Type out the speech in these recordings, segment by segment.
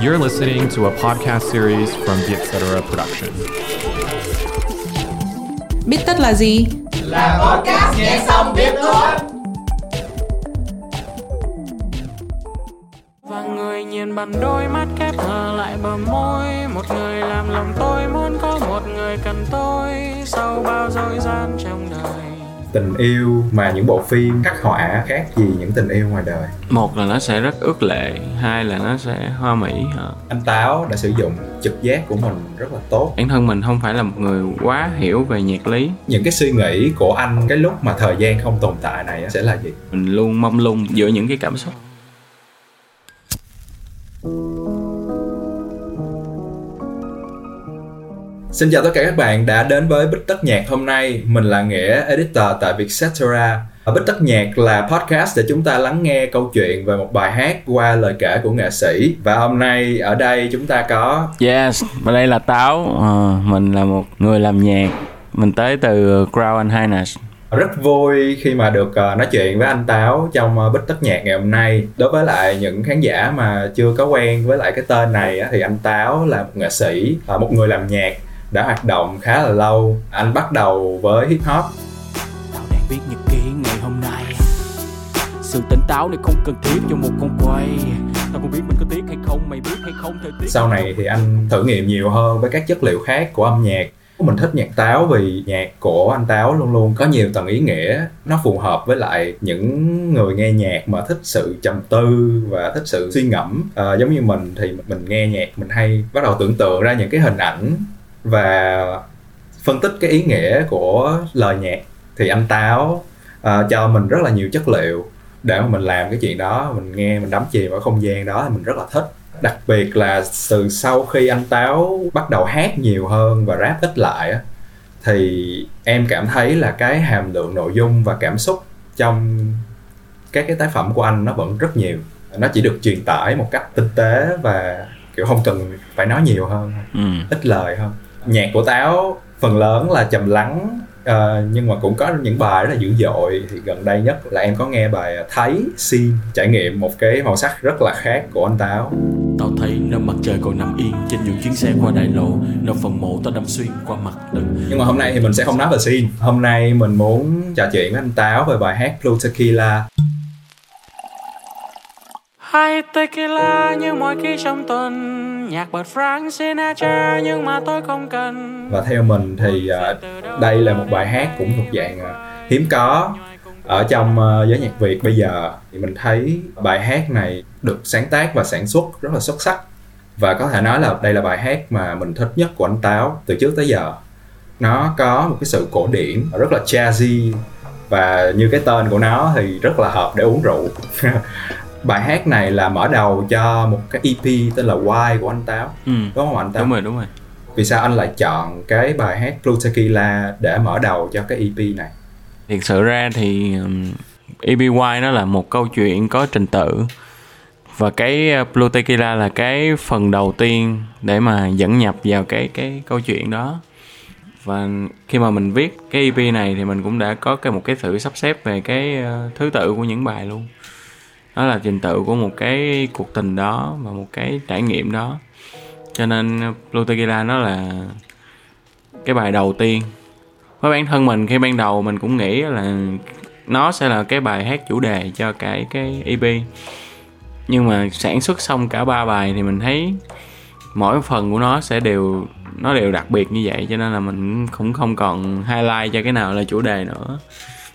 You're listening to a podcast series from the Etc. Production. Biết tất là gì? Là podcast nghe xong biết thôi. và người nhìn bằng đôi mắt khép hờ lại bờ môi một người làm lòng tôi muốn có một người cần tôi sau bao dối gian trong đời tình yêu mà những bộ phim khắc họa khác gì những tình yêu ngoài đời? Một là nó sẽ rất ước lệ hai là nó sẽ hoa mỹ hả? Anh táo đã sử dụng trực giác của mình rất là tốt. Bản thân mình không phải là một người quá hiểu về nhạc lý. Những cái suy nghĩ của anh cái lúc mà thời gian không tồn tại này sẽ là gì? Mình luôn mông lung giữa những cái cảm xúc Xin chào tất cả các bạn đã đến với Bích Tất Nhạc hôm nay. Mình là Nghĩa, editor tại Vietcetera. Ở Bích Tất Nhạc là podcast để chúng ta lắng nghe câu chuyện về một bài hát qua lời kể của nghệ sĩ. Và hôm nay ở đây chúng ta có... yes và đây là táo ờ, mình là một người làm nhạc mình tới từ Crown and Highness Rất vui khi mà được ờ, nói chuyện với anh Táo trong ờ, Bích Tất Nhạc ngày hôm nay. Đối với lại những khán giả mà chưa có quen với lại cái tên này thì anh Táo là một nghệ sĩ, một người làm nhạc đã hoạt động khá là lâu. Anh bắt đầu với hip hop. Tao đang viết nhật ký ngày hôm nay. Sự tỉnh táo này không cần thiết cho một con quay. Tao không biết mình có tiếc hay không, mày biết hay không thời tiết sau này thì anh thử nghiệm nhiều hơn với các chất liệu khác của âm nhạc. Mình thích nhạc táo vì nhạc của anh táo luôn luôn có nhiều tầng ý nghĩa. Nó phù hợp với lại những người nghe nhạc mà thích sự trầm tư và thích sự suy ngẫm. Ờ, giống như mình thì mình nghe nhạc mình hay bắt đầu tưởng tượng ra những cái hình ảnh và phân tích cái ý nghĩa của lời nhạc thì anh táo ờ, cho mình rất là nhiều chất liệu để mà mình làm cái chuyện đó. Mình nghe mình đắm chìm vào không gian đó thì mình rất là thích. Đặc biệt là từ sau khi anh táo bắt đầu hát nhiều hơn và rap ít lại thì em cảm thấy là cái hàm lượng nội dung và cảm xúc trong các cái tác phẩm của anh nó vẫn rất nhiều. Nó chỉ được truyền tải một cách tinh tế và kiểu không cần phải nói nhiều hơn ừ. ít lời hơn nhạc của táo phần lớn là trầm lắng ờ, nhưng mà cũng có những bài rất là dữ dội. Thì gần đây nhất là em có nghe bài thấy xin trải nghiệm một cái màu sắc rất là khác của anh táo. Tao thấy nơi mặt trời còn nằm yên Trên những chuyến xe qua đại lộ Nơi phần mộ tao đâm xuyên qua mặt đất. Nhưng mà hôm nay thì mình sẽ không nói về xin. Hôm nay mình muốn trò chuyện với anh táo về bài hát Blue Tequila Hai tequila như mọi khi trong tuần. Nhạc bật Frank Sinatra nhưng mà tôi không cần. Và theo mình thì uh, đây là một bài hát cũng thuộc dạng uh, hiếm có. Ở trong uh, giới nhạc Việt bây giờ thì mình thấy bài hát này được sáng tác và sản xuất rất là xuất sắc. Và có thể nói là đây là bài hát mà mình thích nhất của anh Táo từ trước tới giờ. Nó có một cái sự cổ điển rất là jazzy. Và như cái tên của nó thì rất là hợp để uống rượu. bài hát này là mở đầu cho một cái EP tên là Why của anh Táo. Ừ. đúng không anh Táo? đúng rồi đúng rồi. Vì sao anh lại chọn cái bài hát Blue Tequila để mở đầu cho cái EP này? Thiệt sự ra thì um, EBY nó là một câu chuyện có trình tự. Và cái uh, Blue Tequila là cái phần đầu tiên để mà dẫn nhập vào cái cái câu chuyện đó. Và khi mà mình viết cái EP này thì mình cũng đã có cái một cái sự sắp xếp về cái uh, thứ tự của những bài luôn đó là trình tự của một cái cuộc tình đó và một cái trải nghiệm đó. Cho nên uh, Blue Tequila nó là cái bài đầu tiên. Với bản thân mình khi ban đầu mình cũng nghĩ là nó sẽ là cái bài hát chủ đề cho cái cái EP nhưng mà sản xuất xong cả ba bài thì mình thấy mỗi phần của nó sẽ đều nó đều đặc biệt như vậy. Cho nên là mình cũng không còn highlight cho cái nào là chủ đề nữa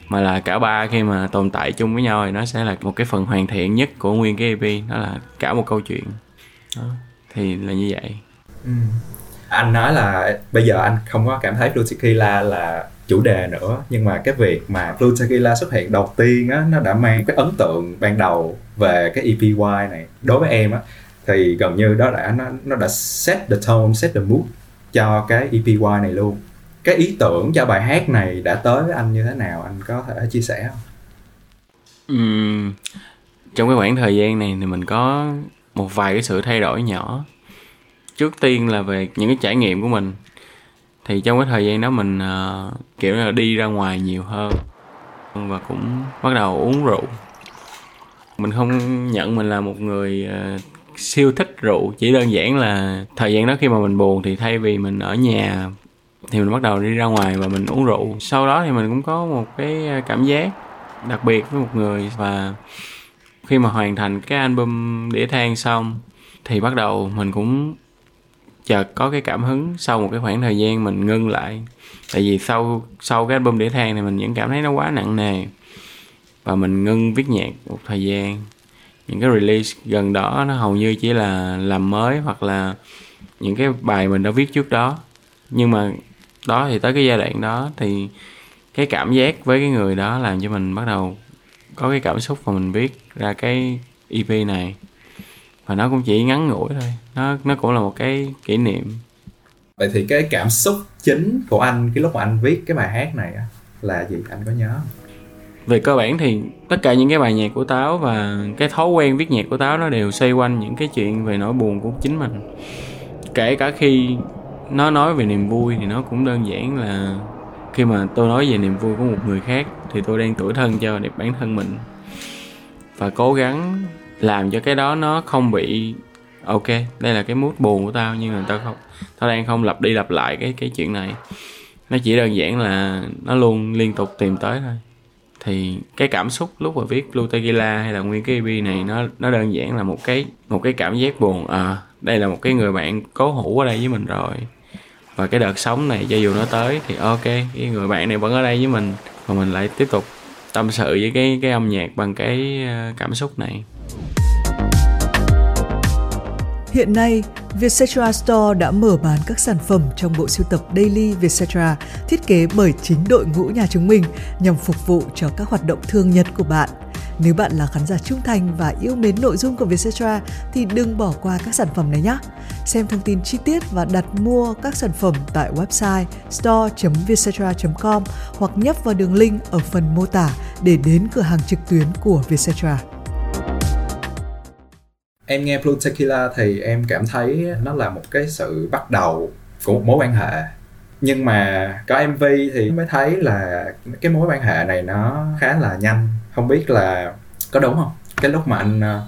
mà là cả ba khi mà tồn tại chung với nhau thì nó sẽ là một cái phần hoàn thiện nhất của nguyên cái EP đó là cả một câu chuyện. Đó. thì là như vậy. Ừ. Anh nói là bây giờ anh không có cảm thấy Blue Tequila là chủ đề nữa, nhưng mà cái việc mà Blue Tequila xuất hiện đầu tiên á, nó đã mang cái ấn tượng ban đầu về cái EPY này. Đối với em á, thì gần như đó đã, nó nó đã set the tone, set the mood cho cái EPY này luôn cái ý tưởng cho bài hát này đã tới với anh như thế nào? Anh có thể chia sẻ không? Uhm, trong cái khoảng thời gian này thì mình có một vài cái sự thay đổi nhỏ. Trước tiên là về những cái trải nghiệm của mình. Thì trong cái thời gian đó mình uh, kiểu là đi ra ngoài nhiều hơn và cũng bắt đầu uống rượu. Mình không nhận mình là một người uh, siêu thích rượu chỉ đơn giản là thời gian đó khi mà mình buồn thì thay vì mình ở nhà thì mình bắt đầu đi ra ngoài và mình uống rượu. Sau đó thì mình cũng có một cái à, cảm giác đặc biệt với một người. Và khi mà hoàn thành cái album đĩa than xong thì bắt đầu mình cũng chợt có cái cảm hứng sau một cái khoảng thời gian mình ngưng lại. Tại vì sau sau cái album đĩa than thì mình vẫn cảm thấy nó quá nặng nề. Và mình ngưng viết nhạc một thời gian. Những cái release gần đó nó hầu như chỉ là làm mới hoặc là những cái bài mình đã viết trước đó. Nhưng mà đó thì tới cái giai đoạn đó thì cái cảm giác với cái người đó làm cho mình bắt đầu có cái cảm xúc và mình viết ra cái EP này. Và nó cũng chỉ ngắn ngủi thôi. Nó nó cũng là một cái kỷ niệm. Vậy thì cái cảm xúc chính của anh cái lúc mà anh viết cái bài hát này là gì? Anh có nhớ về cơ bản thì tất cả những cái bài nhạc của táo và cái thói quen viết nhạc của táo nó đều xoay quanh những cái chuyện về nỗi buồn của chính mình. Kể cả khi nó nói về niềm vui thì nó cũng đơn giản là khi mà tôi nói về niềm vui của một người khác thì tôi đang tuổi thân cho đẹp bản thân mình. Và cố gắng làm cho cái đó nó không bị, ok, đây là cái mút buồn của tao nhưng mà tao không, tao đang không lặp đi lặp lại cái cái chuyện này. Nó chỉ đơn giản là nó luôn liên tục tìm tới thôi. Thì cái cảm xúc lúc mà viết Blue Tequila hay là nguyên cái EP này nó nó đơn giản là một cái một cái cảm giác buồn. À đây là một cái người bạn cố hữu ở đây với mình rồi và cái đợt sống này cho dù nó tới thì ok cái người bạn này vẫn ở đây với mình và mình lại tiếp tục tâm sự với cái cái âm nhạc bằng cái ờ, cảm xúc này Hiện nay, Vietcetera Store đã mở bán các sản phẩm trong bộ sưu tập Daily Vietcetera thiết kế bởi chính đội ngũ nhà chúng mình nhằm phục vụ cho các hoạt động thương nhật của bạn. Nếu bạn là khán giả trung thành và yêu mến nội dung của Vietcetera thì đừng bỏ qua các sản phẩm này nhé. Xem thông tin chi tiết và đặt mua các sản phẩm tại website store.vietcetera.com hoặc nhấp vào đường link ở phần mô tả để đến cửa hàng trực tuyến của Vietcetera. Em nghe Blue Tequila thì em cảm thấy nó là một cái sự bắt đầu của một mối quan hệ. Nhưng mà có MV thì mới thấy là cái mối quan hệ này nó khá là nhanh không biết là có đúng không? Cái lúc mà anh ờ,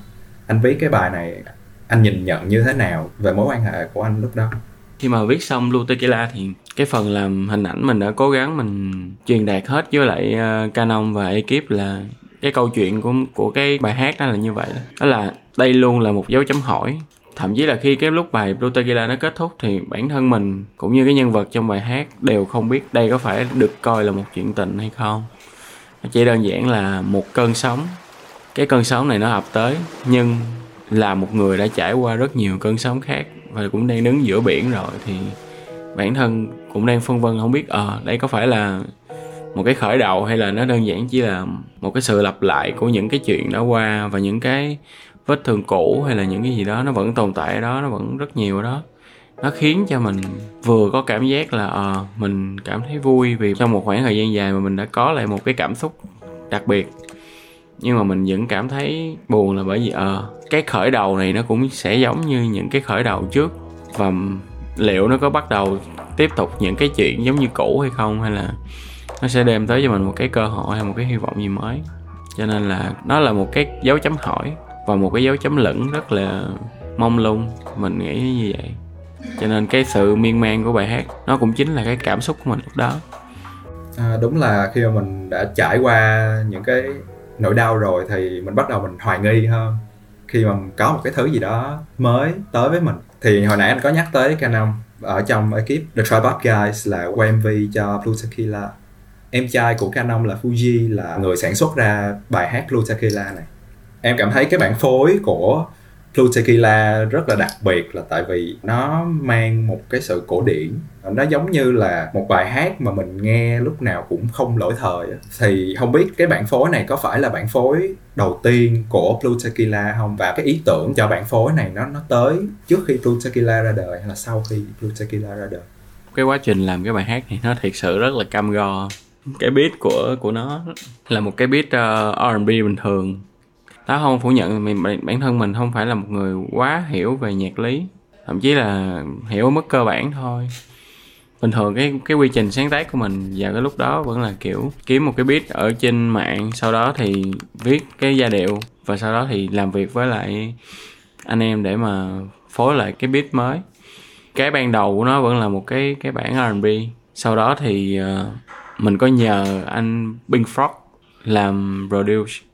anh viết cái bài này anh nhìn nhận như thế nào về mối quan hệ của anh lúc đó? Khi mà viết xong Blue Tequila thì cái phần làm hình ảnh mình đã cố gắng mình truyền đạt hết với lại ờ, Canon và ekip là cái câu chuyện của của cái bài hát đó là như vậy. Đó, đó là đây luôn là một dấu chấm hỏi. Thậm chí là khi cái lúc bài Blue Tequila nó kết thúc thì bản thân mình cũng như cái nhân vật trong bài hát đều không biết đây có phải được coi là một chuyện tình hay không chỉ đơn giản là một cơn sóng. Cái cơn sóng này nó ập tới nhưng là một người đã trải qua rất nhiều cơn sóng khác và cũng đang đứng giữa biển rồi thì bản thân cũng đang phân vân không biết ờ à, đây có phải là một cái khởi đầu hay là nó đơn giản chỉ là một cái sự lặp lại của những cái chuyện đã qua và những cái vết thương cũ hay là những cái gì đó nó vẫn tồn tại ở đó nó vẫn rất nhiều ở đó nó khiến cho mình vừa có cảm giác là à, mình cảm thấy vui vì trong một khoảng thời gian dài mà mình đã có lại một cái cảm xúc đặc biệt. Nhưng mà mình vẫn cảm thấy buồn là bởi vì ờ à, cái khởi đầu này nó cũng sẽ giống như những cái khởi đầu trước. Và liệu nó có bắt đầu tiếp tục những cái chuyện giống như cũ hay không hay là nó sẽ đem tới cho mình một cái cơ hội hay một cái hy vọng gì mới? Cho nên là nó là một cái dấu chấm hỏi và một cái dấu chấm lửng rất là mong lung. Mình nghĩ như vậy cho nên cái sự miên man của bài hát nó cũng chính là cái cảm xúc của mình lúc đó. À, đúng là khi mà mình đã trải qua những cái nỗi đau rồi thì mình bắt đầu mình hoài nghi hơn khi mà có một cái thứ gì đó mới tới với mình. Thì hồi nãy anh có nhắc tới Canon ở trong ekip The Tripod Guys là quay MV cho Blue Tequila. Em trai của Canon là Fuji là người sản xuất ra bài hát Blue Tequila này. Em cảm thấy cái bản phối của Blue Tequila rất là đặc biệt là tại vì nó mang một cái sự cổ điển. Nó giống như là một bài hát mà mình nghe lúc nào cũng không lỗi thời thì không biết cái bản phối này có phải là bản phối đầu tiên của Blue Tequila không? Và cái ý tưởng cho bản phối này nó nó tới trước khi Blue Tequila ra đời hay là sau khi Blue Tequila ra đời? Cái quá trình làm cái bài hát này nó thiệt sự rất là cam go. Cái beat của của nó là một cái beat ờ, uh, R&B bình thường táo không phủ nhận mình bản thân mình không phải là một người quá hiểu về nhạc lý. Thậm chí là hiểu mức cơ bản thôi. Bình thường cái cái quy trình sáng tác của mình vào cái lúc đó vẫn là kiểu kiếm một cái beat ở trên mạng sau đó thì viết cái giai điệu và sau đó thì làm việc với lại anh em để mà phối lại cái beat mới. Cái ban đầu của nó vẫn là một cái cái bản R&B sau đó thì uh, mình có nhờ anh Bing Frog làm produce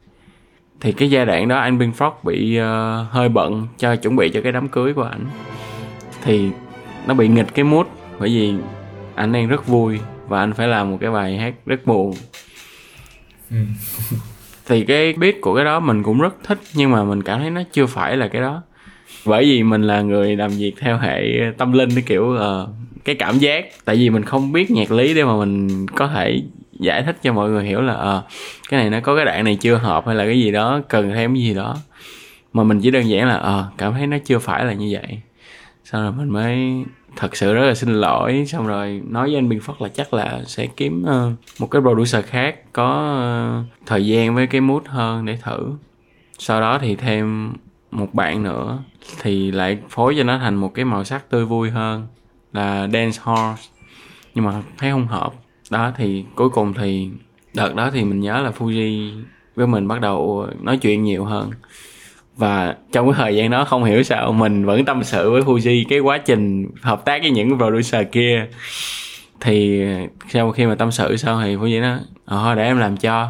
thì cái giai đoạn đó anh Bing Frog bị uh, hơi bận cho chuẩn bị cho cái đám cưới của ảnh. Thì nó bị nghịch cái mood bởi vì anh đang rất vui và anh phải làm một cái bài hát rất buồn. Thì cái beat của cái đó mình cũng rất thích nhưng mà mình cảm thấy nó chưa phải là cái đó. Bởi vì mình là người làm việc theo hệ tâm linh cái kiểu uh, cái cảm giác. Tại vì mình không biết nhạc lý để mà mình có thể giải thích cho mọi người hiểu là à, cái này nó có cái đoạn này chưa hợp hay là cái gì đó cần thêm cái gì đó. Mà mình chỉ đơn giản là à, cảm thấy nó chưa phải là như vậy. Sau rồi mình mới thật sự rất là xin lỗi. Xong rồi nói với anh biên phất là chắc là sẽ kiếm uh, một cái producer khác có uh, thời gian với cái mood hơn để thử. Sau đó thì thêm một bạn nữa thì lại phối cho nó thành một cái màu sắc tươi vui hơn là dance horse. Nhưng mà thấy không hợp đó, thì cuối cùng thì đợt đó thì mình nhớ là Fuji với mình bắt đầu nói chuyện nhiều hơn. Và trong cái thời gian đó không hiểu sao mình vẫn tâm sự với Fuji cái quá trình hợp tác với những producer kia. Thì sau khi mà tâm sự xong thì Fuji nói ờ để em làm cho.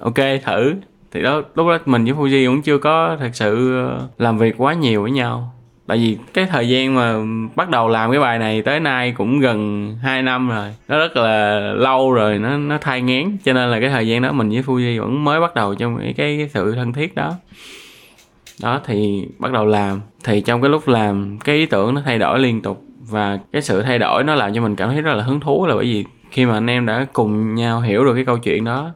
Ok, thử. Thì đó, lúc đó mình với Fuji cũng chưa có thật sự làm việc quá nhiều với nhau tại vì cái thời gian mà bắt đầu làm cái bài này tới nay cũng gần 2 năm rồi. Nó rất là lâu rồi nó nó thai ngán. Cho nên là cái thời gian đó mình với Fuji vẫn mới bắt đầu trong cái, cái, sự thân thiết đó. Đó thì bắt đầu làm. Thì trong cái lúc làm cái ý tưởng nó thay đổi liên tục. Và cái sự thay đổi nó làm cho mình cảm thấy rất là hứng thú là bởi vì khi mà anh em đã cùng nhau hiểu được cái câu chuyện đó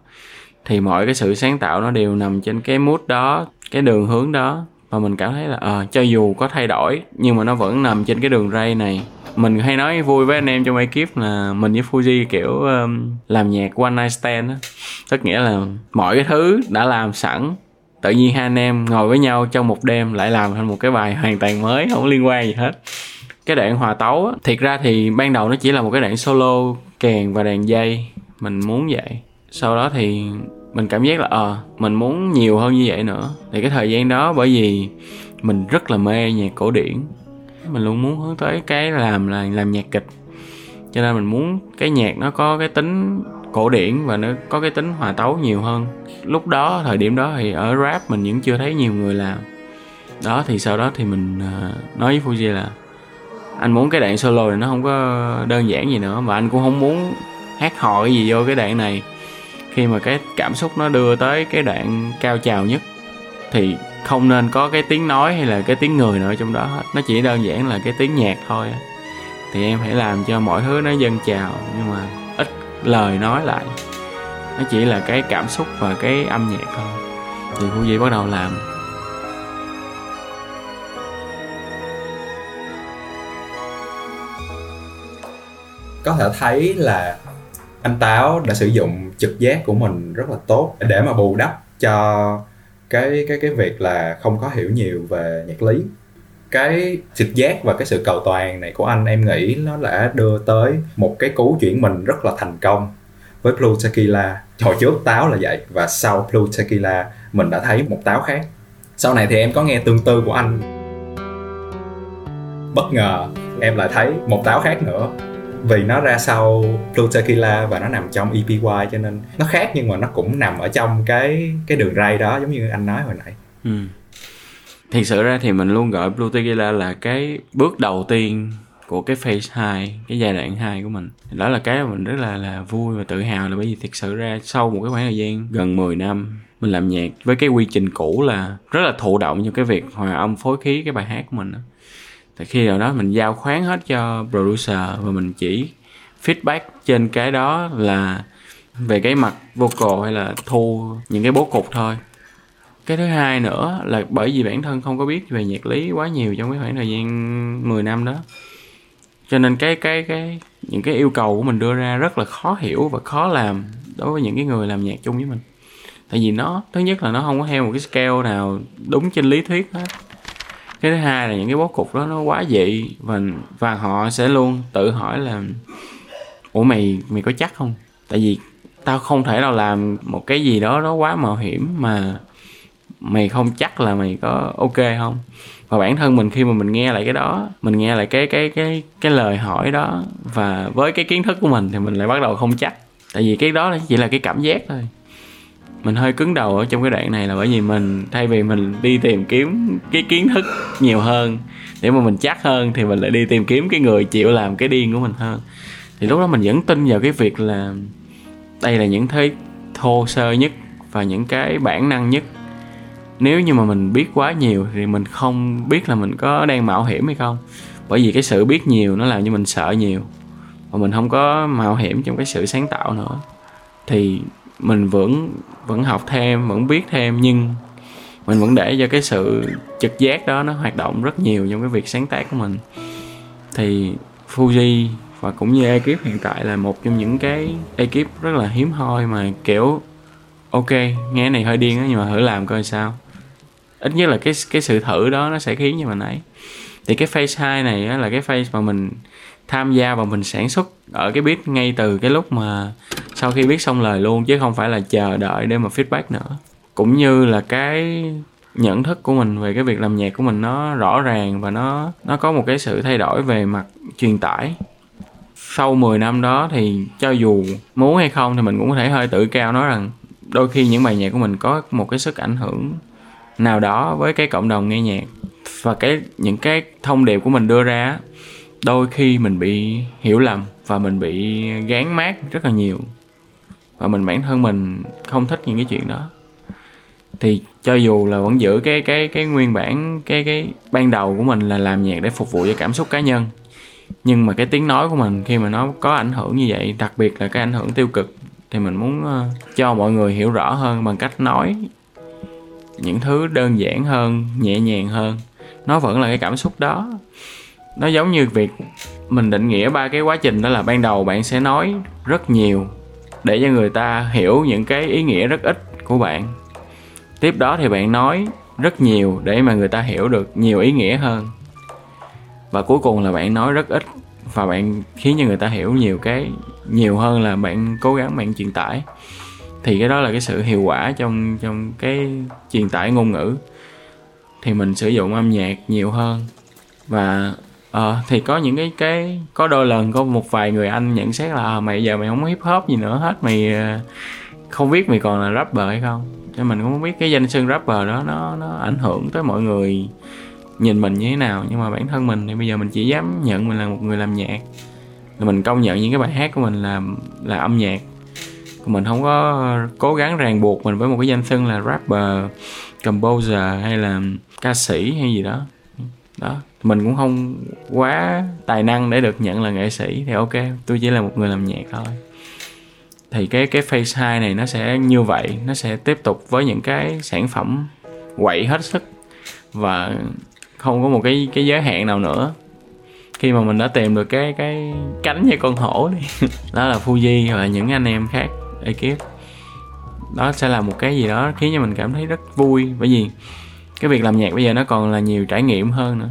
thì mọi cái sự sáng tạo nó đều nằm trên cái mút đó cái đường hướng đó và mình cảm thấy là à, cho dù có thay đổi nhưng mà nó vẫn nằm trên cái đường ray này. Mình hay nói vui với anh em trong ekip là mình với Fuji kiểu um, làm nhạc one night stand á. Tức nghĩa là mọi cái thứ đã làm sẵn tự nhiên hai anh em ngồi với nhau trong một đêm lại làm thành một cái bài hoàn toàn mới không liên quan gì hết. Cái đoạn hòa tấu á, thiệt ra thì ban đầu nó chỉ là một cái đoạn solo kèn và đàn dây mình muốn vậy. Sau đó thì mình cảm giác là ờ à, mình muốn nhiều hơn như vậy nữa. Thì cái thời gian đó bởi vì mình rất là mê nhạc cổ điển. Mình luôn muốn hướng tới cái làm là làm nhạc kịch. Cho nên mình muốn cái nhạc nó có cái tính cổ điển và nó có cái tính hòa tấu nhiều hơn. Lúc đó thời điểm đó thì ở rap mình vẫn chưa thấy nhiều người làm. Đó thì sau đó thì mình ờ, nói với Fuji là anh muốn cái đoạn solo này nó không có đơn giản gì nữa mà anh cũng không muốn hát hò cái gì vô cái đoạn này khi mà cái cảm xúc nó đưa tới cái đoạn cao trào nhất, thì không nên có cái tiếng nói hay là cái tiếng người nữa trong đó hết. Nó chỉ đơn giản là cái tiếng nhạc thôi thì em hãy làm cho mọi thứ nó dâng trào, nhưng mà ít lời nói lại. Nó chỉ là cái cảm xúc và cái âm nhạc thôi. Thì Phú Di bắt đầu làm. Có thể thấy là anh táo đã sử dụng trực giác của mình rất là tốt để mà bù đắp cho cái cái cái việc là không có hiểu nhiều về nhạc lý. Cái trực giác và cái sự cầu toàn này của anh, em nghĩ nó đã đưa tới một cái cú chuyển mình rất là thành công với Blue Tequila. Hồi trước táo là vậy và sau Blue Tequila mình đã thấy một táo khác. Sau này thì em có nghe tương tư của anh. Bất ngờ em lại thấy một táo khác nữa vì nó ra sau Blue Tequila và nó nằm trong EPY cho nên nó khác nhưng mà nó cũng nằm ở trong cái cái đường ray đó giống như anh nói hồi nãy ừ. Thật sự ra thì mình luôn gọi Blue Tequila là cái bước đầu tiên của cái phase 2, cái giai đoạn 2 của mình. Đó là cái mà mình rất là là vui và tự hào là bởi vì thực sự ra sau một cái khoảng thời gian gần 10 năm mình làm nhạc với cái quy trình cũ là rất là thụ động trong cái việc hòa âm phối khí cái bài hát của mình đó thì khi nào đó mình giao khoán hết cho producer và mình chỉ feedback trên cái đó là về cái mặt vocal hay là thu những cái bố cục thôi. Cái thứ hai nữa là bởi vì bản thân không có biết về nhạc lý quá nhiều trong cái khoảng thời gian 10 năm đó, cho nên cái cái cái, những cái yêu cầu của mình đưa ra rất là khó hiểu và khó làm đối với những cái người làm nhạc chung với mình. Tại vì nó, thứ nhất là nó không có theo một cái scale nào đúng trên lý thuyết hết cái thứ hai là những cái bố cục đó nó quá dị và và họ sẽ luôn tự hỏi là, ủa, mày mày có chắc không? Tại vì tao không thể nào làm một cái gì đó nó quá mạo hiểm mà mày không chắc là mày có ok không. Và bản thân mình khi mà mình nghe lại cái đó, mình nghe lại cái cái cái cái lời hỏi đó và với cái kiến thức của mình thì mình lại bắt đầu không chắc. Tại vì cái đó chỉ là cái cảm giác thôi mình hơi cứng đầu ở trong cái đoạn này là bởi vì mình, thay vì mình đi tìm kiếm cái kiến thức nhiều hơn, để mà mình chắc hơn thì mình lại đi tìm kiếm cái người chịu làm cái điên của mình hơn. Thì lúc đó mình vẫn tin vào cái việc là đây là những thứ thô sơ nhất và những cái bản năng nhất. Nếu như mà mình biết quá nhiều thì mình không biết là mình có đang mạo hiểm hay không. Bởi vì cái sự biết nhiều nó làm cho mình sợ nhiều và mình không có mạo hiểm trong cái sự sáng tạo nữa. Thì mình vẫn vẫn học thêm vẫn biết thêm nhưng mình vẫn để cho cái sự trực giác đó nó hoạt động rất nhiều trong cái việc sáng tác của mình. Thì Fuji và cũng như ekip hiện tại là một trong những cái ekip rất là hiếm hoi mà kiểu ok nghe này hơi điên á nhưng mà thử làm coi sao. Ít nhất là cái cái sự thử đó nó sẽ khiến cho mình ấy. Thì cái phase 2 này á, là cái phase mà mình tham gia và mình sản xuất ở cái beat ngay từ cái lúc mà sau khi viết xong lời luôn, chứ không phải là chờ đợi để mà feedback nữa. Cũng như là cái nhận thức của mình về cái việc làm nhạc của mình nó rõ ràng và nó nó có một cái sự thay đổi về mặt truyền tải. Sau 10 năm đó thì cho dù muốn hay không thì mình cũng có thể hơi tự cao nói rằng đôi khi những bài nhạc của mình có một cái sức ảnh hưởng nào đó với cái cộng đồng nghe nhạc. Và cái, những cái thông điệp của mình đưa ra đôi khi mình bị hiểu lầm và mình bị gán mát rất là nhiều. Và mình bản thân mình không thích những cái chuyện đó. Thì cho dù là vẫn giữ cái cái cái nguyên bản, cái cái ban đầu của mình là làm nhạc để phục vụ cho cảm xúc cá nhân. Nhưng mà cái tiếng nói của mình khi mà nó có ảnh hưởng như vậy, đặc biệt là cái ảnh hưởng tiêu cực, thì mình muốn ờ, cho mọi người hiểu rõ hơn bằng cách nói những thứ đơn giản hơn, nhẹ nhàng hơn. Nó vẫn là cái cảm xúc đó nó giống như việc mình định nghĩa ba cái quá trình đó là ban đầu bạn sẽ nói rất nhiều để cho người ta hiểu những cái ý nghĩa rất ít của bạn. Tiếp đó thì bạn nói rất nhiều để mà người ta hiểu được nhiều ý nghĩa hơn. Và cuối cùng là bạn nói rất ít và bạn khiến cho người ta hiểu nhiều cái, nhiều hơn là bạn cố gắng bạn truyền tải. Thì cái đó là cái sự hiệu quả trong trong cái truyền tải ngôn ngữ. Thì mình sử dụng âm nhạc nhiều hơn. Và ờ thì có những cái cái có đôi lần có một vài người anh nhận xét là à, mày giờ mày không hip hop gì nữa hết mày ờ, không biết mày còn là rapper hay không? Cho mình cũng không biết cái danh xưng rapper đó nó nó ảnh hưởng tới mọi người nhìn mình như thế nào. Nhưng mà bản thân mình thì bây giờ mình chỉ dám nhận mình là một người làm nhạc. Mình công nhận những cái bài hát của mình là là âm nhạc. Mình không có cố gắng ràng buộc mình với một cái danh xưng là rapper composer hay là ca sĩ hay gì đó đó. Mình cũng không quá tài năng để được nhận là nghệ sĩ thì ok, tôi chỉ là một người làm nhạc thôi. Thì cái cái phase 2 này nó sẽ như vậy, nó sẽ tiếp tục với những cái sản phẩm quậy hết sức và không có một cái cái giới hạn nào nữa. Khi mà mình đã tìm được cái cái cánh như con hổ đi, đó là Fuji và những anh em khác, ekip. Đó sẽ là một cái gì đó khiến cho mình cảm thấy rất vui. Bởi vì cái việc làm nhạc bây giờ nó còn là nhiều trải nghiệm hơn nữa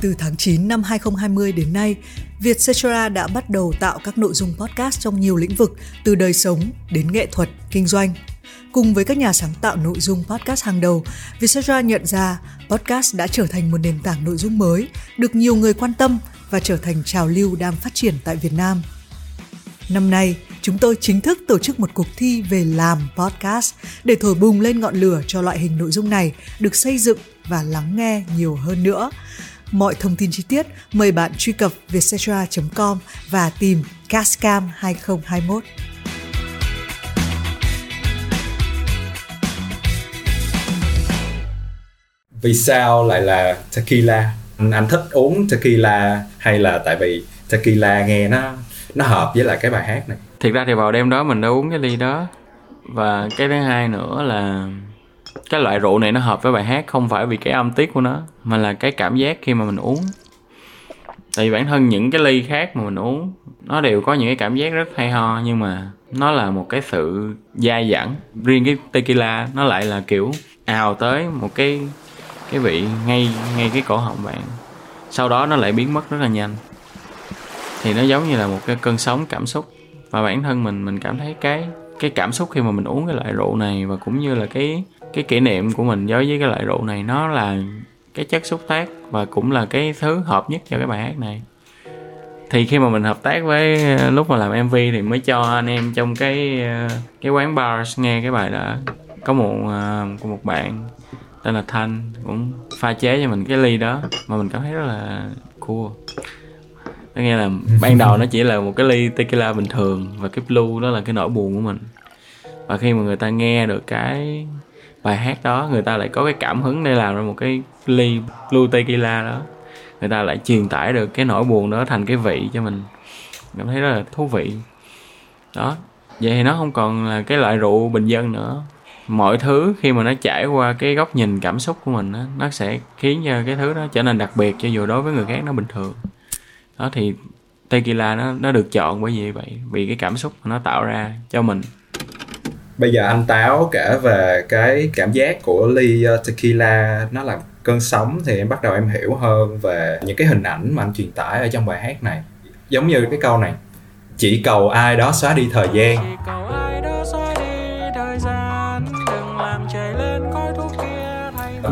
từ tháng 9 năm 2020 đến nay, Vietcetera đã bắt đầu tạo các nội dung podcast trong nhiều lĩnh vực từ đời sống đến nghệ thuật, kinh doanh. Cùng với các nhà sáng tạo nội dung podcast hàng đầu, Vietcetera nhận ra podcast đã trở thành một nền tảng nội dung mới, được nhiều người quan tâm và trở thành trào lưu đang phát triển tại Việt Nam. Năm nay, chúng tôi chính thức tổ chức một cuộc thi về làm podcast để thổi bùng lên ngọn lửa cho loại hình nội dung này được xây dựng và lắng nghe nhiều hơn nữa. Mọi thông tin chi tiết mời bạn truy cập vietcetera.com và tìm Cascam 2021. Vì sao lại là tequila? Anh, anh thích uống tequila hay là tại vì tequila nghe nó nó hợp với lại cái bài hát này? Thiệt ra thì vào đêm đó mình đã uống cái ly đó. Và cái thứ hai nữa là cái loại rượu này nó hợp với bài hát, không phải vì cái âm tiết của nó, mà là cái cảm giác khi mà mình uống. Tại vì bản thân những cái ly khác mà mình uống, nó đều có những cái cảm giác rất hay ho, nhưng mà nó là một cái sự dai dẳng. Riêng cái tequila, nó lại là kiểu ào tới một cái cái vị ngay ngay cái cổ họng bạn. Sau đó nó lại biến mất rất là nhanh thì nó giống như là một cái cơn sóng cảm xúc. Và bản thân mình mình cảm thấy cái cái cảm xúc khi mà mình uống cái loại rượu này và cũng như là cái cái kỷ niệm của mình đối với cái loại rượu này, nó là cái chất xúc tác và cũng là cái thứ hợp nhất cho cái bài hát này. Thì khi mà mình hợp tác với ờ, lúc mà làm mv thì mới cho anh em trong cái ờ, cái quán bar nghe cái bài đó. Có một ờ, có một bạn tên là thanh cũng pha chế cho mình cái ly đó mà mình cảm thấy rất là cool có nghĩa là ban đầu nó chỉ là một cái ly tequila bình thường và cái blue đó là cái nỗi buồn của mình. Và khi mà người ta nghe được cái bài hát đó người ta lại có cái cảm hứng để làm ra một cái ly blue tequila đó. Người ta lại truyền tải được cái nỗi buồn đó thành cái vị cho mình. Cảm thấy rất là thú vị. Đó vậy thì nó không còn là cái loại rượu bình dân nữa. Mọi thứ khi mà nó trải qua cái góc nhìn cảm xúc của mình đó, nó sẽ khiến cho cái thứ đó trở nên đặc biệt cho dù đối với người khác nó bình thường đó thì tequila nó nó được chọn bởi vì vậy vì cái cảm xúc nó tạo ra cho mình. Bây giờ anh táo kể về cái cảm giác của ly ờ, tequila nó là cơn sóng thì em bắt đầu em hiểu hơn về những cái hình ảnh mà anh truyền tải ở trong bài hát này. Giống như cái câu này chỉ cầu ai đó xóa đi thời gian. Chỉ cầu ai đó xóa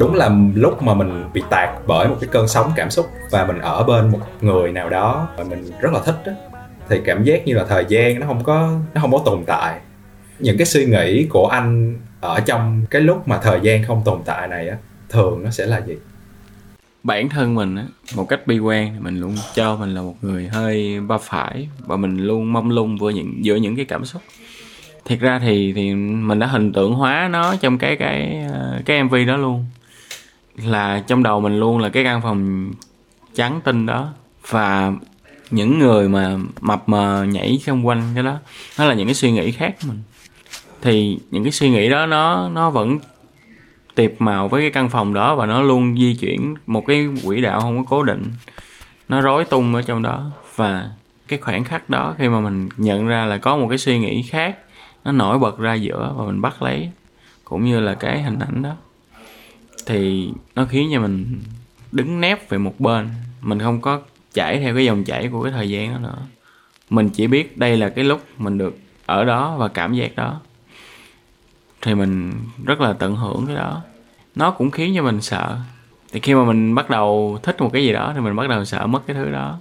đúng là lúc mà mình bị tạt bởi một cái cơn sóng cảm xúc và mình ở bên một người nào đó mà mình rất là thích đó, thì cảm giác như là thời gian nó không có nó không có tồn tại. Những cái suy nghĩ của anh ở trong cái lúc mà thời gian không tồn tại này á thường nó sẽ là gì? Bản thân mình á một cách bi quan thì mình luôn cho mình là một người hơi ba phải và mình luôn mông lung với những giữa những cái cảm xúc. Thiệt ra thì thì mình đã hình tượng hóa nó trong cái cái ờ, cái mv đó luôn là trong đầu mình luôn là cái căn phòng trắng tinh đó. Và những người mà mập mờ nhảy xung quanh cái đó, nó là những cái suy nghĩ khác của mình. Thì những cái suy nghĩ đó nó nó vẫn tiệp màu với cái căn phòng đó và nó luôn di chuyển một cái quỹ đạo không có cố định. Nó rối tung ở trong đó. Và cái khoảnh khắc đó khi mà mình nhận ra là có một cái suy nghĩ khác, nó nổi bật ra giữa và mình bắt lấy, cũng như là cái hình ảnh đó thì nó khiến cho mình đứng nép về một bên. Mình không có chảy theo cái dòng chảy của cái thời gian đó nữa. Mình chỉ biết đây là cái lúc mình được ở đó và cảm giác đó. Thì mình rất là tận hưởng cái đó. Nó cũng khiến cho mình sợ. Thì khi mà mình bắt đầu thích một cái gì đó thì mình bắt đầu sợ mất cái thứ đó.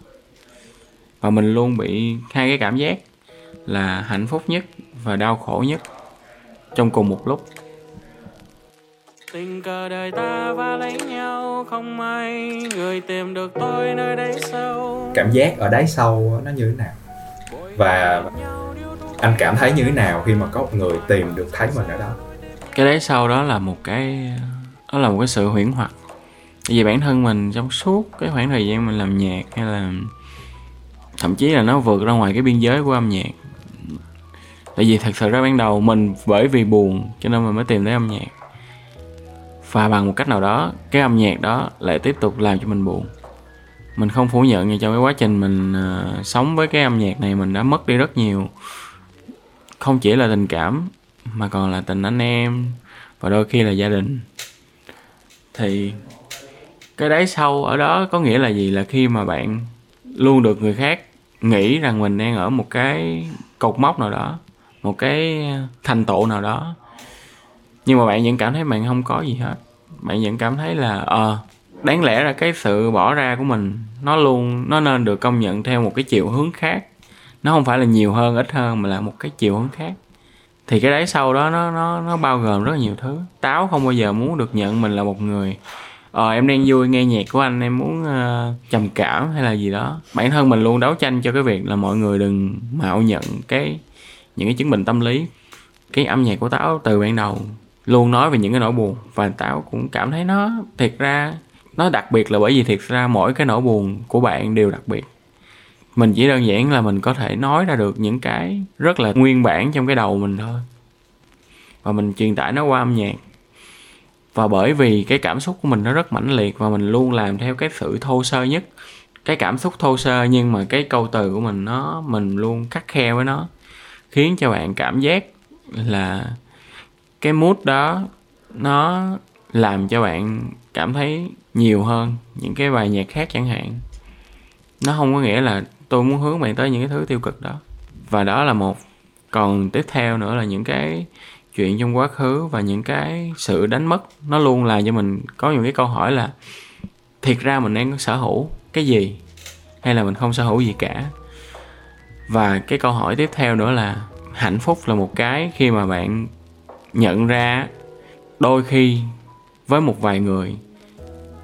Và mình luôn bị hai cái cảm giác là hạnh phúc nhất và đau khổ nhất trong cùng một lúc tình cờ đời ta va lấy nhau không may người tìm được tôi nơi đáy sâu. Cảm giác ở đáy sâu nó như thế nào? Và anh cảm thấy như thế nào khi mà có một người tìm được thấy mình ở đó? Cái đấy sau đó là một cái đó là một cái sự huyễn hoặc. Vì bản thân mình trong suốt cái khoảng thời gian mình làm nhạc hay là thậm chí là nó vượt ra ngoài cái biên giới của âm nhạc. Tại vì thật sự ra ban đầu mình bởi vì buồn cho nên mình mới tìm tới âm nhạc và bằng một cách nào đó cái âm nhạc đó lại tiếp tục làm cho mình buồn. Mình không phủ nhận như trong cái quá trình mình uh, sống với cái âm nhạc này mình đã mất đi rất nhiều. Không chỉ là tình cảm mà còn là tình anh em và đôi khi là gia đình. Thì cái đáy sâu ở đó có nghĩa là gì? Là khi mà bạn luôn được người khác nghĩ rằng mình đang ở một cái cột mốc nào đó một cái thành tựu nào đó nhưng mà bạn vẫn cảm thấy bạn không có gì hết bạn vẫn cảm thấy là ờ à, đáng lẽ là cái sự bỏ ra của mình nó luôn nó nên được công nhận theo một cái chiều hướng khác. Nó không phải là nhiều hơn ít hơn mà là một cái chiều hướng khác. Thì cái đáy sau đó nó nó nó bao gồm rất nhiều thứ. Táo không bao giờ muốn được nhận mình là một người ờ em đang vui nghe nhạc của anh em muốn uh, trầm cảm hay là gì đó. Bản thân mình luôn đấu tranh cho cái việc là mọi người đừng mạo nhận cái những cái chứng bệnh tâm lý cái âm nhạc của táo từ ban đầu luôn nói về những cái nỗi buồn. Và táo cũng cảm thấy nó, thiệt ra, nó đặc biệt là bởi vì thiệt ra mỗi cái nỗi buồn của bạn đều đặc biệt. Mình chỉ đơn giản là mình có thể nói ra được những cái rất là nguyên bản trong cái đầu mình thôi. Và mình truyền tải nó qua âm nhạc. Và bởi vì cái cảm xúc của mình nó rất mãnh liệt và mình luôn làm theo cái sự thô sơ nhất. Cái cảm xúc thô sơ nhưng mà cái câu từ của mình nó, mình luôn khắc khe với nó, khiến cho bạn cảm giác là cái mood đó, nó làm cho bạn cảm thấy nhiều hơn những cái bài nhạc khác chẳng hạn. Nó không có nghĩa là tôi muốn hướng bạn tới những cái thứ tiêu cực đó. Và đó là một. Còn tiếp theo nữa là những cái chuyện trong quá khứ và những cái sự đánh mất. Nó luôn là cho mình có những cái câu hỏi là, thiệt ra mình đang sở hữu cái gì? Hay là mình không sở hữu gì cả? Và cái câu hỏi tiếp theo nữa là, hạnh phúc là một cái khi mà bạn nhận ra đôi khi với một vài người,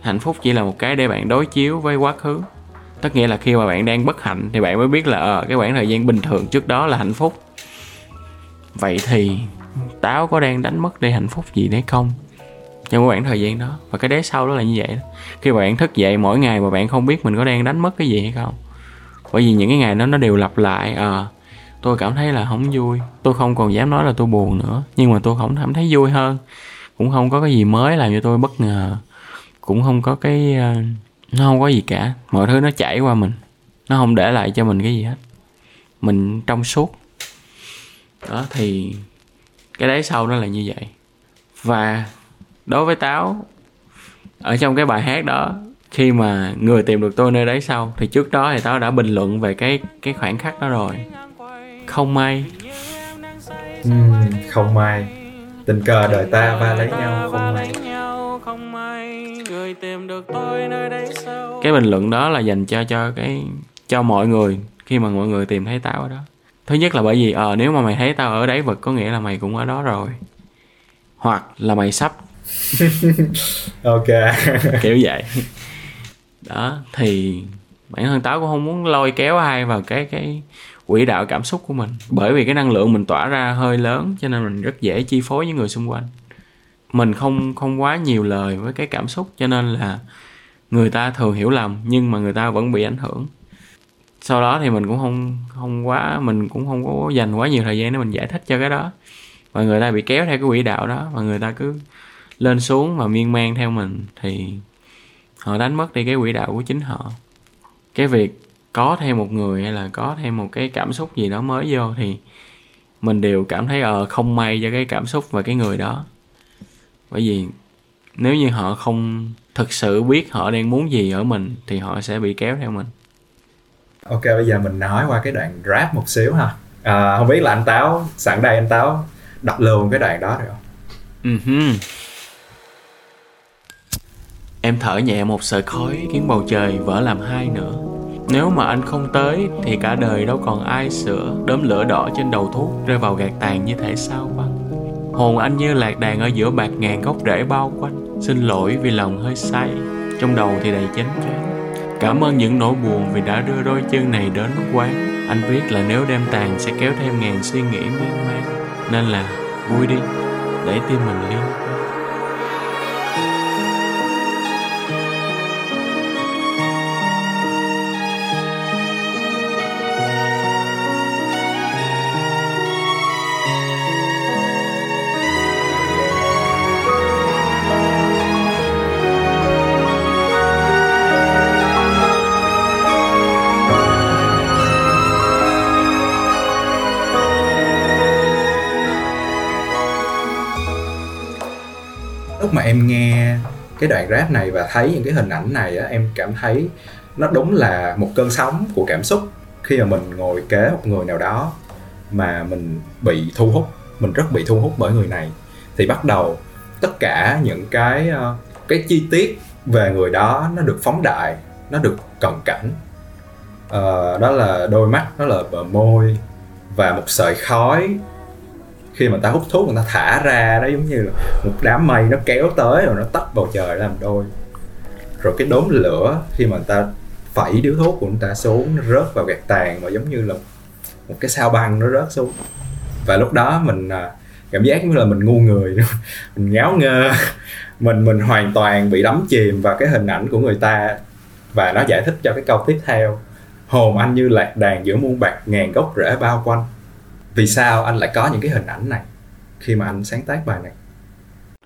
hạnh phúc chỉ là một cái để bạn đối chiếu với quá khứ. Tất nghĩa là khi mà bạn đang bất hạnh thì bạn mới biết là ờ cái khoảng thời gian bình thường trước đó là hạnh phúc. Vậy thì táo có đang đánh mất đi hạnh phúc gì đấy không trong khoảng thời gian đó? Và cái đế sau đó là như vậy đó. Khi mà bạn thức dậy mỗi ngày mà bạn không biết mình có đang đánh mất cái gì hay không? Bởi vì những cái ngày đó nó đều lặp lại ờ tôi cảm thấy là không vui. Tôi không còn dám nói là tôi buồn nữa, nhưng mà tôi không cảm thấy vui hơn. Cũng không có cái gì mới làm cho tôi bất ngờ. Cũng không có cái ờ, nó không có gì cả. Mọi thứ nó chảy qua mình. Nó không để lại cho mình cái gì hết. Mình trong suốt. Đó, thì cái đáy sau nó là như vậy. Và đối với táo, ở trong cái bài hát đó, khi mà người tìm được tôi nơi đáy sau, thì trước đó thì táo đã bình luận về cái cái khoảnh khắc đó rồi không may. Ừm, không may. Tình cờ đời ta va lấy nhau không may. Cái bình luận đó là dành cho cho cái cho mọi người khi mà mọi người tìm thấy tao ở đó. Thứ nhất là bởi vì ờ nếu mà mày thấy tao ở đáy vực có nghĩa là mày cũng ở đó rồi. Hoặc là mày sắp. Ok. Kiểu vậy. Đó thì bản thân táo cũng không muốn lôi kéo ai vào cái cái quỹ đạo cảm xúc của mình. Bởi vì cái năng lượng mình tỏa ra hơi lớn, cho nên mình rất dễ chi phối những người xung quanh. Mình không không quá nhiều lời với cái cảm xúc, cho nên là người ta thường hiểu lầm, nhưng mà người ta vẫn bị ảnh hưởng. Sau đó thì mình cũng không không quá, mình cũng không có dành quá nhiều thời gian để mình giải thích cho cái đó. Và người ta bị kéo theo cái quỹ đạo đó, và người ta cứ lên xuống và miên man theo mình, thì họ đánh mất đi cái quỹ đạo của chính họ. Cái việc có thêm một người hay là có thêm một cái cảm xúc gì đó mới vô thì mình đều cảm thấy ờ không may cho cái cảm xúc và cái người đó. Bởi vì nếu như họ không thực sự biết họ đang muốn gì ở mình thì họ sẽ bị kéo theo mình. Ok bây giờ mình nói qua cái đoạn rap một xíu ha. À, không biết là anh táo sẵn đây anh táo đọc luôn cái đoạn đó được không? Uh Em thở nhẹ một sợi khói khiến bầu trời vỡ làm hai nữa nếu mà anh không tới thì cả đời đâu còn ai sửa. Đốm lửa đỏ trên đầu thuốc rơi vào gạt tàn như thể sao băng. Hồn anh như lạc đàn ở giữa bạc ngàn gốc rễ bao quanh. Xin lỗi vì lòng hơi say, Trong đầu thì đầy chánh choáng Cảm ơn những nỗi buồn vì đã đưa đôi chân này đến quán. Anh biết là nếu đem tàn sẽ kéo thêm ngàn suy nghĩ miên man. Nên là vui đi, Để tim mình liên lúc mà em nghe cái đoạn rap này và thấy những cái hình ảnh này á em cảm thấy nó đúng là một cơn sóng của cảm xúc khi mà mình ngồi kế một người nào đó mà mình bị thu hút mình rất bị thu hút bởi người này. Thì bắt đầu tất cả những cái ờ, cái chi tiết về người đó nó được phóng đại nó được cận cảnh. Ờ, đó là đôi mắt đó là bờ môi và một sợi khói khi mà ta hút thuốc, người ta thả ra đó, giống như là một đám mây nó kéo tới rồi nó tách bầu trời làm đôi. Rồi cái đốm lửa khi mà người ta phẩy điếu thuốc của người ta xuống, nó rớt vào gạt tàn mà giống như là một cái sao băng nó rớt xuống. Và lúc đó mình à, cảm giác như là mình ngu người mình ngáo ngơ. Mình mình hoàn toàn bị đắm chìm vào cái hình ảnh của người ta. Và nó giải thích cho cái câu tiếp theo. Hồn anh như lạc đàn giữa muôn bạc, ngàn gốc rễ bao quanh vì sao anh lại có những cái hình ảnh này khi mà anh sáng tác bài này?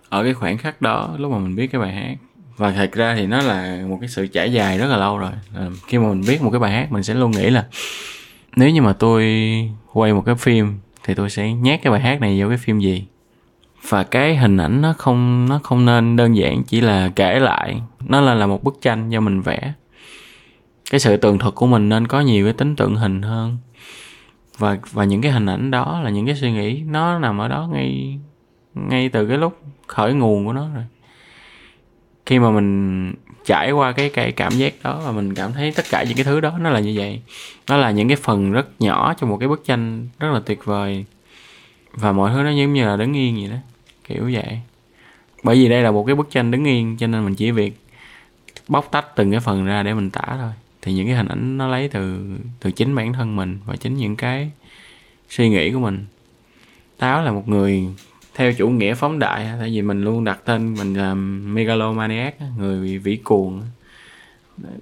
Ở cái khoảnh khắc đó lúc mà mình biết cái bài hát và thật ra thì nó là một cái sự trải dài rất là lâu rồi. À, khi mà mình biết một cái bài hát mình sẽ luôn nghĩ là nếu như mà tôi quay một cái phim thì tôi sẽ nhét cái bài hát này vô cái phim gì? Và cái hình ảnh nó không nó không nên đơn giản chỉ là kể lại. Nó là là một bức tranh do mình vẽ. Cái sự tường thuật của mình nên có nhiều cái tính tượng hình hơn và và những cái hình ảnh đó là những cái suy nghĩ, nó nằm ở đó ngay ngay từ cái lúc khởi nguồn của nó rồi. Khi mà mình trải qua cái cái cảm giác đó và mình cảm thấy tất cả những cái thứ đó nó là như vậy, nó là những cái phần rất nhỏ trong một cái bức tranh rất là tuyệt vời. Và mọi thứ nó giống như là đứng yên vậy đó, kiểu vậy. Bởi vì đây là một cái bức tranh đứng yên, cho nên mình chỉ việc bóc tách từng cái phần ra để mình tả thôi thì những cái hình ảnh nó lấy từ từ chính bản thân mình và chính những cái suy nghĩ của mình. Táo là một người theo chủ nghĩa phóng đại tại vì mình luôn đặt tên mình là megalomaniac người vĩ cuồng.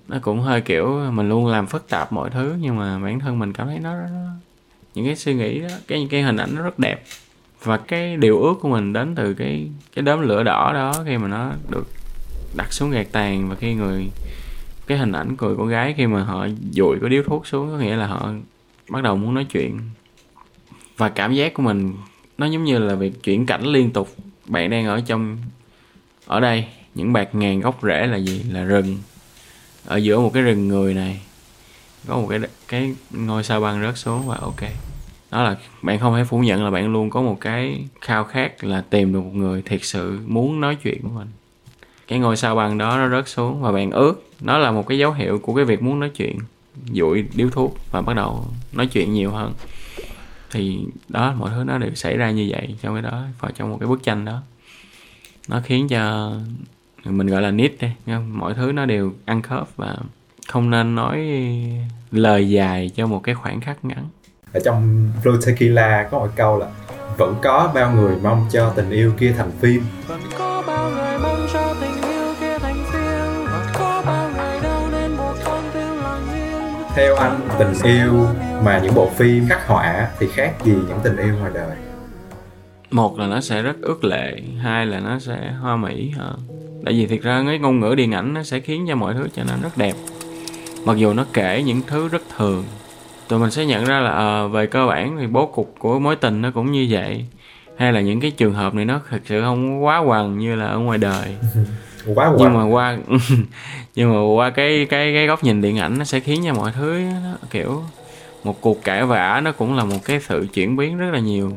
Nó cũng hơi kiểu mình luôn làm phức tạp mọi thứ nhưng mà bản thân mình cảm thấy nó, nó những cái suy nghĩ đó cái cái hình ảnh nó rất đẹp. Và cái điều ước của mình đến từ cái cái đốm lửa đỏ đó khi mà nó được đặt xuống gạt tàn và khi người cái hình ảnh cười của gái khi mà họ dụi cái điếu thuốc xuống, có nghĩa là họ bắt đầu muốn nói chuyện. Và cảm giác của mình, nó giống như là việc chuyển cảnh liên tục. Bạn đang ở trong, ở đây, những bạc ngàn gốc rễ là gì? Là rừng. Ở giữa một cái rừng người này, có một cái cái ngôi sao băng rớt xuống và ok. Đó là, bạn không thể phủ nhận là bạn luôn có một cái khao khát là tìm được một người thiệt sự muốn nói chuyện với mình cái ngôi sao băng đó nó rớt xuống và bạn ước nó là một cái dấu hiệu của cái việc muốn nói chuyện dụi điếu thuốc và bắt đầu nói chuyện nhiều hơn. Thì đó mọi thứ nó đều xảy ra như vậy trong cái đó vào trong một cái bức tranh đó. Nó khiến cho mình gọi là nít đi mọi thứ nó đều ăn khớp và không nên nói lời dài cho một cái khoảng khắc ngắn. Ở trong Blue Tequila có một câu là vẫn có bao người mong cho tình yêu kia thành phim. Vẫn có theo anh tình yêu mà những bộ phim khắc họa thì khác gì những tình yêu ngoài đời. Một là nó sẽ rất ước lệ hai là nó sẽ hoa mỹ hơn tại vì thiệt ra cái ngôn ngữ điện ảnh nó sẽ khiến cho mọi thứ trở nên rất đẹp. Mặc dù nó kể những thứ rất thường tụi mình sẽ nhận ra là à, về cơ bản thì bố cục của mối tình nó cũng như vậy. Hay là những cái trường hợp này nó thực sự không quá hoàng như là ở ngoài đời quá quá nhưng mà qua nhưng mà qua cái cái cái góc nhìn điện ảnh nó sẽ khiến cho mọi thứ nó kiểu một cuộc cãi vã nó cũng là một cái sự chuyển biến rất là nhiều.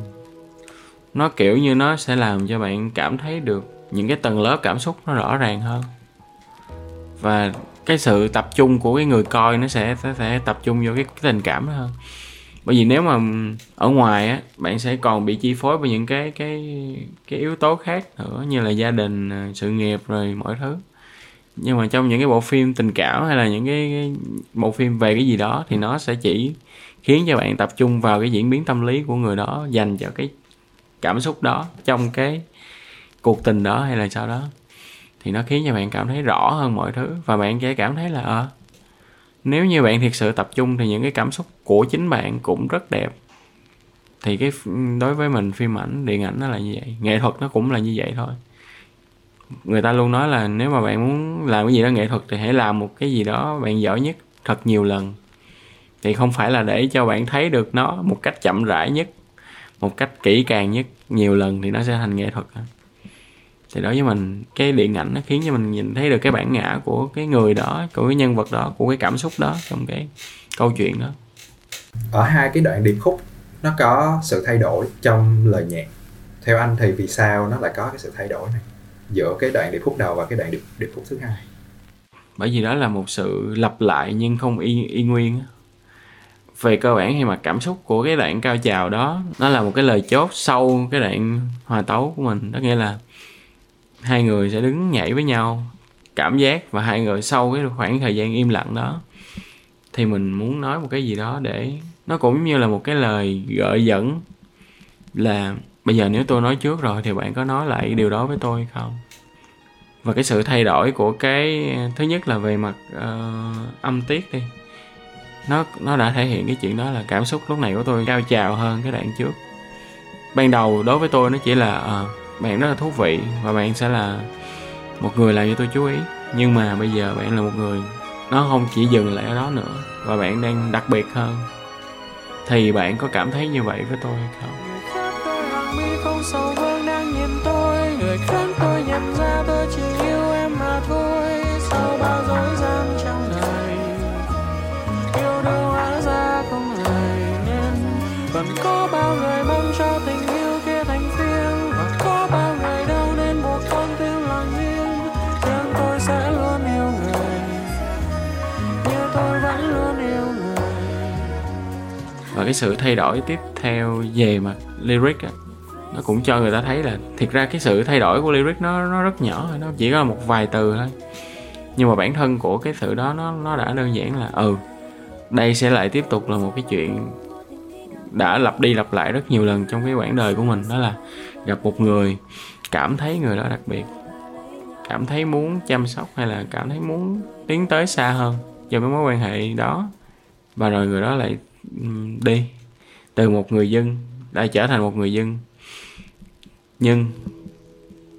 Nó kiểu như nó sẽ làm cho bạn cảm thấy được những cái tầng lớp cảm xúc nó rõ ràng hơn. Và cái sự tập trung của cái người coi nó sẽ sẽ, sẽ tập trung vô cái, cái tình cảm đó hơn bởi vì nếu mà ở ngoài á bạn sẽ còn bị chi phối bởi những cái cái cái yếu tố khác nữa như là gia đình à, sự nghiệp rồi mọi thứ. Nhưng mà trong những cái bộ phim tình cảm hay là những cái, cái bộ phim về cái gì đó thì nó sẽ chỉ khiến cho bạn tập trung vào cái diễn biến tâm lý của người đó dành cho cái cảm xúc đó trong cái cuộc tình đó hay là sao đó. Thì nó khiến cho bạn cảm thấy rõ hơn mọi thứ và bạn sẽ cảm thấy là ờ à, nếu như bạn thiệt sự tập trung thì những cái cảm xúc của chính bạn cũng rất đẹp. Thì cái đối với mình, phim ảnh, điện ảnh nó là như vậy. Nghệ thuật nó cũng là như vậy thôi. Người ta luôn nói là nếu mà bạn muốn làm cái gì đó nghệ thuật thì hãy làm một cái gì đó bạn giỏi nhất thật nhiều lần. Thì không phải là để cho bạn thấy được nó một cách chậm rãi nhất, một cách kỹ càng nhất nhiều lần thì nó sẽ thành nghệ thuật thì đối với mình cái điện ảnh nó khiến cho mình nhìn thấy được cái bản ngã của cái người đó của cái nhân vật đó của cái cảm xúc đó trong cái câu chuyện đó. Ở hai cái đoạn điệp khúc nó có sự thay đổi trong lời nhạc. Theo anh thì vì sao nó lại có cái sự thay đổi này? Giữa cái đoạn điệp khúc đầu và cái đoạn điệp, điệp khúc thứ hai. Bởi vì đó là một sự lặp lại nhưng không y, y nguyên về cơ bản thì mà cảm xúc của cái đoạn cao trào đó nó là một cái lời chốt sau cái đoạn hòa tấu của mình. Đó nghĩa là hai người sẽ đứng nhảy với nhau cảm giác và hai người sau cái khoảng thời gian im lặng đó. Thì mình muốn nói một cái gì đó để nó cũng như là một cái lời gợi dẫn là bây giờ nếu tôi nói trước rồi thì bạn có nói lại điều đó với tôi không? Và cái sự thay đổi của cái thứ nhất là về mặt uh, âm tiết đi. Nó nó đã thể hiện cái chuyện đó là cảm xúc lúc này của tôi cao trào hơn cái đoạn trước. Ban đầu đối với tôi nó chỉ là uh, bạn rất là thú vị và bạn sẽ là một người làm cho tôi chú ý. Nhưng mà bây giờ bạn là một người, nó không chỉ dừng lại ở đó nữa, và bạn đang đặc biệt hơn. Thì bạn có cảm thấy như vậy với tôi hay không? Người khác tôi. Nhận ra tôi chỉ yêu em mà thôi. Sau bao dối cái sự thay đổi tiếp theo về mà lyric á, nó cũng cho người ta thấy là thiệt ra cái sự thay đổi của lyric nó nó rất nhỏ nó chỉ có một vài từ thôi. Nhưng mà bản thân của cái sự đó nó nó đã đơn giản là ừ đây sẽ lại tiếp tục là một cái chuyện đã lặp đi lặp lại rất nhiều lần trong cái quãng đời của mình, đó là gặp một người cảm thấy người đó đặc biệt, cảm thấy muốn chăm sóc hay là cảm thấy muốn tiến tới xa hơn cho cái mối quan hệ đó. Và rồi người đó lại đi. Từ một người dân, đã trở thành một người dân. Nhưng,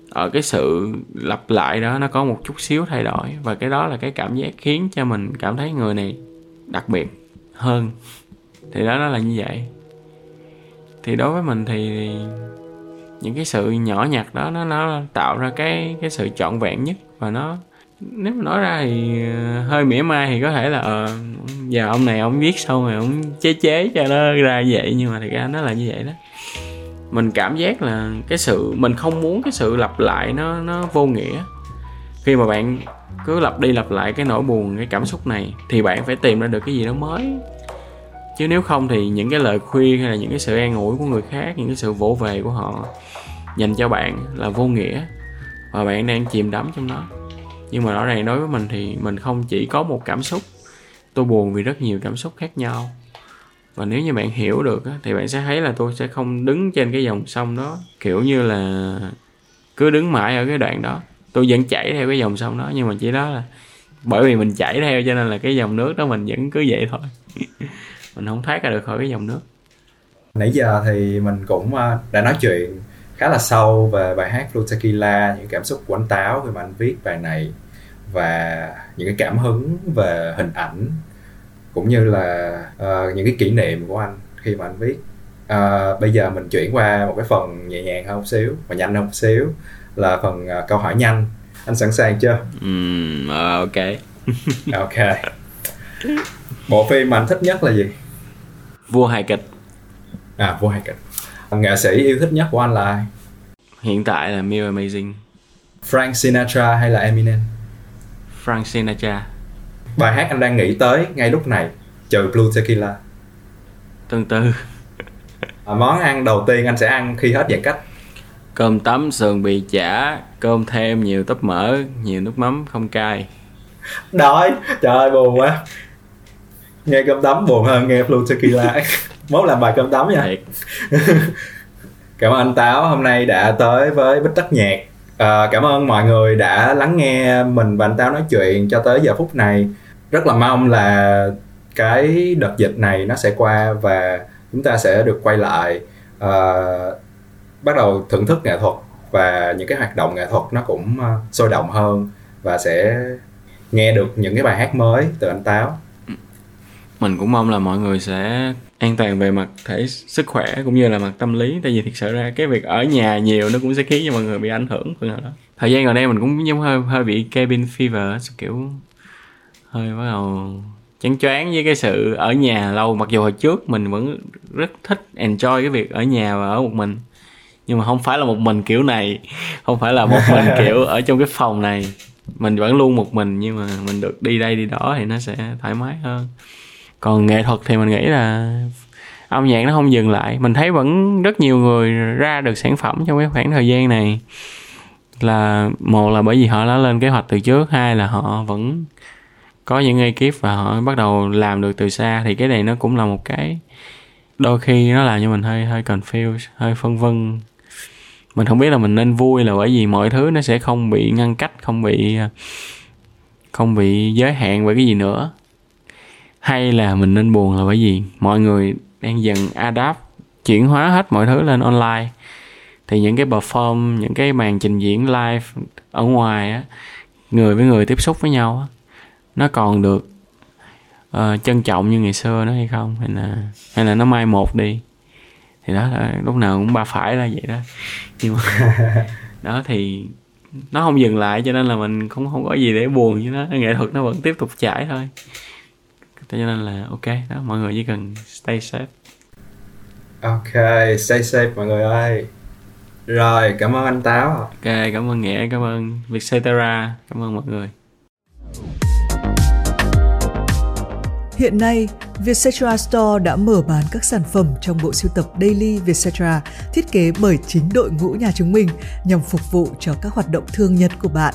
ở cái sự lặp lại đó, nó có một chút xíu thay đổi. Và cái đó là cái cảm giác khiến cho mình cảm thấy người này đặc biệt hơn. Thì đó, nó là như vậy. Thì đối với mình thì những cái sự nhỏ nhặt đó, nó nó tạo ra cái cái sự trọn vẹn nhất. Và nó nếu mà nói ra thì ờ, hơi mỉa mai thì có thể là ờ giờ ông này ông viết xong rồi ông chế chế cho nó ra vậy, nhưng mà thật ra nó là như vậy đó. Mình cảm giác là cái sự, mình không muốn cái sự lặp lại nó nó vô nghĩa. Khi mà bạn cứ lặp đi lặp lại cái nỗi buồn, cái cảm xúc này, thì bạn phải tìm ra được cái gì đó mới. Chứ nếu không thì những cái lời khuyên hay là những cái sự an ủi của người khác, những cái sự vỗ về của họ dành cho bạn là vô nghĩa, và bạn đang chìm đắm trong nó nhưng mà rõ ràng đối với mình thì mình không chỉ có một cảm xúc. Tôi buồn vì rất nhiều cảm xúc khác nhau. Và nếu như bạn hiểu được thì bạn sẽ thấy là tôi sẽ không đứng trên cái dòng sông đó, kiểu như là cứ đứng mãi ở cái đoạn đó. Tôi vẫn chảy theo cái dòng sông đó, nhưng mà chỉ đó là bởi vì mình chảy theo cho nên là cái dòng nước đó mình vẫn cứ vậy thôi. Mình không thoát ra được khỏi cái dòng nước. Nãy giờ thì mình cũng à, đã nói chuyện khá là sâu về bài hát Blue Tequila những cảm xúc của anh Táo khi mà anh viết bài này và những cái cảm hứng về hình ảnh cũng như là uh, những cái kỷ niệm của anh khi mà anh viết. Uh, bây giờ mình chuyển qua một cái phần nhẹ nhàng hơn một xíu và nhanh hơn một xíu là phần uh, câu hỏi nhanh. Anh sẵn sàng chưa? Um, uh, ok. Ok. Bộ phim mà anh thích nhất là gì? Vua hài kịch. À vua hài kịch nghệ sĩ yêu thích nhất của anh là ai? Hiện tại là Mill Amazing. Frank Sinatra hay là Eminem? Frank Sinatra. Bài hát anh đang nghĩ tới ngay lúc này trừ Blue Tequila. Tương tư à, món ăn đầu tiên anh sẽ ăn khi hết giãn cách. Cơm tấm sườn bì chả cơm thêm nhiều tấp mỡ nhiều nước mắm không cay. Đói trời ơi buồn quá. Nghe cơm tấm buồn hơn nghe Blue Tequila mốt làm bài cơm tấm nha. Thiệt. cảm ơn anh Táo hôm nay đã tới với Bích Tất Nhạc. À, cảm ơn mọi người đã lắng nghe mình và anh Táo nói chuyện cho tới giờ phút này. Rất là mong là cái đợt dịch này nó sẽ qua và chúng ta sẽ được quay lại uh, bắt đầu thưởng thức nghệ thuật và những cái hoạt động nghệ thuật nó cũng uh, sôi động hơn và sẽ nghe được những cái bài hát mới từ anh Táo mình cũng mong là mọi người sẽ an toàn về mặt thể sức khỏe cũng như là mặt tâm lý. Tại vì thực sự ra cái việc ở nhà nhiều nó cũng sẽ khiến cho mọi người bị ảnh hưởng phần nào đó. Thời gian gần đây mình cũng giống hơi hơi bị cabin fever kiểu hơi bắt đầu chán choáng với cái sự ở nhà lâu. Mặc dù hồi trước mình vẫn rất thích enjoy cái việc ở nhà và ở một mình nhưng mà không phải là một mình kiểu này không phải là một mình kiểu ở trong cái phòng này. Mình vẫn luôn một mình nhưng mà mình được đi đây đi đó thì nó sẽ thoải mái hơn còn nghệ thuật thì mình nghĩ là âm nhạc nó không dừng lại. Mình thấy vẫn rất nhiều người ra được sản phẩm trong cái khoảng thời gian này. Là một là bởi vì họ đã lên kế hoạch từ trước, hai là họ vẫn có những ekip và họ bắt đầu làm được từ xa. Thì cái này nó cũng là một cái đôi khi nó làm cho mình hơi hơi confused, hơi phân vân. Mình không biết là mình nên vui là bởi vì mọi thứ nó sẽ không bị ngăn cách, không bị không bị giới hạn bởi cái gì nữa hay là mình nên buồn là bởi vì mọi người đang dần adapt chuyển hóa hết mọi thứ lên online. Thì những cái perform những cái màn trình diễn live ở ngoài á người với người tiếp xúc với nhau á nó còn được uh, trân trọng như ngày xưa nữa hay không? Hay là hay là nó mai một đi? Thì đó là lúc nào cũng ba phải là vậy đó. Nhưng mà đó thì nó không dừng lại cho nên là mình cũng không có gì để buồn với nó. Nghệ thuật nó vẫn tiếp tục chảy thôi cho nên là ok đó mọi người chỉ cần stay safe. Ok stay safe mọi người ơi. Rồi cảm ơn anh táo. Ok cảm ơn nghĩa cảm ơn vietcetera cảm ơn mọi người. Hiện nay, Vietcetera Store đã mở bán các sản phẩm trong bộ sưu tập Daily Vietcetera thiết kế bởi chính đội ngũ nhà chúng mình nhằm phục vụ cho các hoạt động thường nhật của bạn.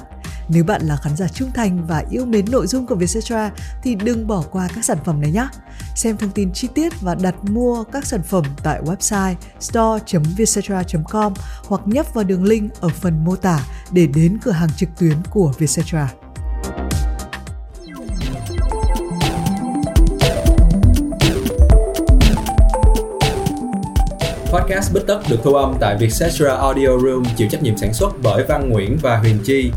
Nếu bạn là khán giả trung thành và yêu mến nội dung của Vietcetera thì đừng bỏ qua các sản phẩm này nhé. Xem thông tin chi tiết và đặt mua các sản phẩm tại website store.vietcetera.com hoặc nhấp vào đường link ở phần mô tả để đến cửa hàng trực tuyến của Vietcetera. Podcast Bích Tất được thu âm tại Vietcetera Audio Room, chịu trách nhiệm sản xuất bởi Văn Nguyễn và Huyền Chi.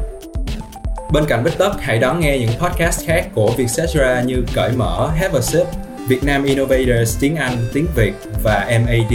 Bên cạnh Bích Tất, hãy đón nghe những podcast khác của Vietcetera như Cởi Mở, Have a Sip, Việt Nam Innovators tiếng Anh, tiếng Việt và MAD.